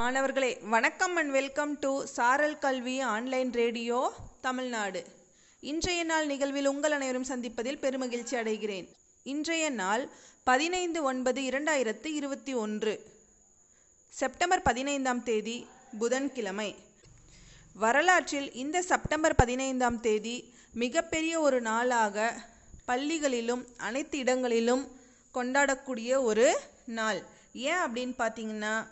மாணவர்களே வணக்கம் and welcome to சாரல் கல்வி ஆன்லைன் ரேடியோ தமிழ்நாடு. இன்றைய நாள் நிகழ்வில் உங்கள் அனைவரும் சந்திப்பதில் பெருமகிழ்ச்சி அடைகிறேன். இன்றைய நாள் பதினைந்து ஒன்பது இரண்டாயிரத்து இருபத்தி ஒன்று. செப்டம்பர் பதினைந்தாம் தேதி புதன்கிழமை. வரலாற்றில் இந்த செப்டம்பர் பதினைந்தாம் தேதி மிகப்பெரிய ஒரு நாளாக பள்ளிகளிலும் அனைத்து இடங்களிலும் கொண்டாடக்கூடிய ஒரு நாள். ஏன் அப்படின்னு பார்த்தீங்கன்னா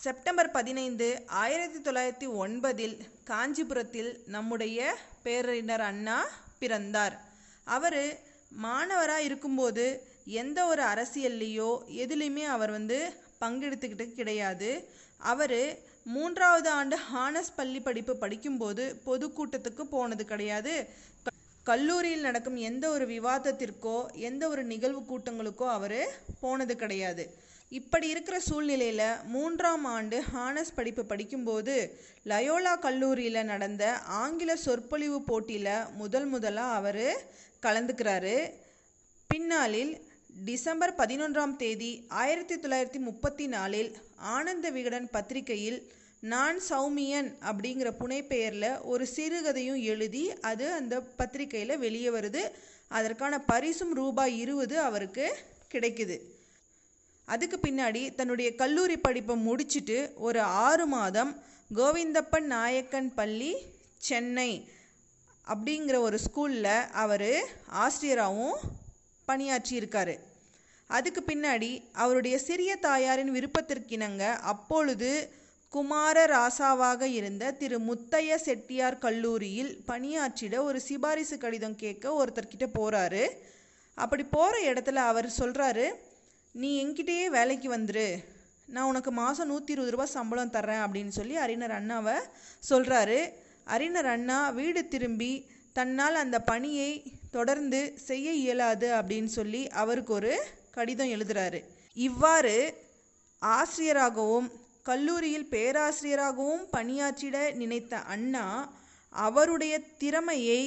செப்டம்பர் பதினைந்து ஆயிரத்தி தொள்ளாயிரத்தி ஒன்பதில் காஞ்சிபுரத்தில் நம்முடைய பேரறிஞர் அண்ணா பிறந்தார். அவர் மாணவராக இருக்கும்போது எந்த ஒரு அரசியல்லையோ எதுலேயுமே அவர் வந்து பங்கெடுத்துக்கிட்டு கிடையாது. அவர் மூன்றாவது ஆண்டு ஹானஸ் பள்ளி படிப்பு படிக்கும்போது பொதுக்கூட்டத்துக்கு போனது கிடையாது. க- கல்லூரியில் நடக்கும் எந்த ஒரு விவாதத்திற்கோ எந்த ஒரு நிகழ்வு கூட்டங்களுக்கோ அவர் போனது கிடையாது. இப்படி இருக்கிற சூழ்நிலையில் மூன்றாம் ஆண்டு ஹானஸ் படிப்பு படிக்கும்போது லயோலா கல்லூரியில் நடந்த ஆங்கில சொற்பொழிவு போட்டியில் முதல் முதலாக அவர் கலந்துக்கிறாரு. பின்னாளில் டிசம்பர் பதினொன்றாம் தேதி ஆயிரத்தி தொள்ளாயிரத்தி முப்பத்தி நாலில் ஆனந்த விகடன் பத்திரிகையில் நான் சௌமியன் அப்படிங்கிற புனைப்பெயரில் ஒரு சிறுகதையும் எழுதி அது அந்த பத்திரிகையில் வெளியே வருது. அதற்கான பரிசும் ரூபாய் இருபது அவருக்கு கிடைக்குது. அதுக்கு பின்னாடி தன்னுடைய கல்லூரி படிப்பை முடிச்சுட்டு ஒரு ஆறு மாதம் கோவிந்தப்பன் நாயக்கன் பள்ளி சென்னை அப்படிங்கிற ஒரு ஸ்கூலில் அவர் ஆசிரியராகவும் பணியாற்றியிருக்காரு. அதுக்கு பின்னாடி அவருடைய சிறிய தாயாரின் விருப்பத்திற்கிணங்க அப்பொழுது குமார ராசாவாக இருந்த திரு முத்தைய செட்டியார் கல்லூரியில் பணியாற்றிட ஒரு சிபாரிசு கடிதம் கேட்க ஒருத்தர்கிட்ட போகிறாரு அப்படி போகிற இடத்துல அவர் சொல்கிறாரு நீ என்கிட்டயே வேலைக்கு வந்துரு. நான் உனக்கு மாதம் நூற்றி இருபது ரூபா சம்பளம் தர்றேன் அப்படின்னு சொல்லி அறிஞர் அண்ணாவை சொல்கிறாரு அறிஞர் அண்ணா வீடு திரும்பி தன்னால் அந்த பணியை தொடர்ந்து செய்ய இயலாது அப்படின்னு சொல்லி அவருக்கு ஒரு கடிதம் எழுதுறாரு. இவ்வாறு ஆசிரியராகவும் கல்லூரியில் பேராசிரியராகவும் பணியாற்றிட நினைத்த அண்ணா அவருடைய திறமையை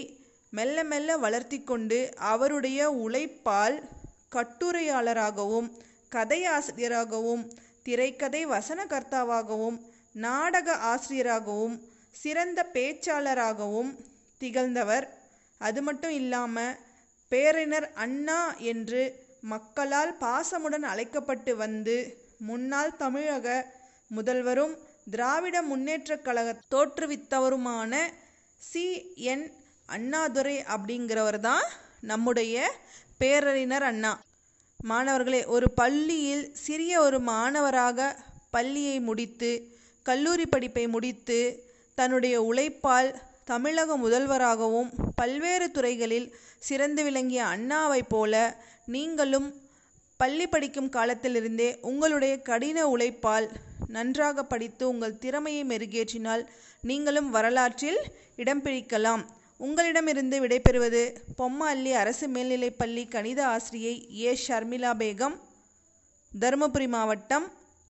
மெல்ல மெல்ல வளர்த்தி கொண்டு அவருடைய உழைப்பால் கட்டுரையாளராகவும் கதையாசிரியராகவும் திரைக்கதை வசனகர்த்தாவாகவும் நாடக ஆசிரியராகவும் சிறந்த பேச்சாளராகவும் திகழ்ந்தவர். அது மட்டும் இல்லாமல் பேரினர் அண்ணா என்று மக்களால் பாசமுடன் அழைக்கப்பட்டு வந்து முன்னாள் தமிழக முதல்வரும் திராவிட முன்னேற்றக் கழக தோற்றுவித்தவருமான சி. என். அண்ணாதுரை அப்படிங்கிறவர் தான் நம்முடைய பேரறிஞர் அண்ணா. மாணவர்களே ஒரு பள்ளியில் சிறிய ஒரு மாணவராக பள்ளியை முடித்து கல்லூரி படிப்பை முடித்து தன்னுடைய உழைப்பால் தமிழக முதல்வராகவும் பல்வேறு துறைகளில் சிறந்து விளங்கிய அண்ணாவைப் போல நீங்களும் பள்ளி படிக்கும் காலத்திலிருந்தே உங்களுடைய கடின உழைப்பால் நன்றாக படித்து உங்கள் திறமையை மெருகேற்றினால் நீங்களும் வரலாற்றில் இடம் பிடிக்கலாம். உங்களிடமிருந்து விடைபெறுவது பொம்மல்லி அரசு மேல்நிலைப்பள்ளி கணித ஆசிரியை ஏ. ஷர்மிளா பேகம் தருமபுரி மாவட்டம்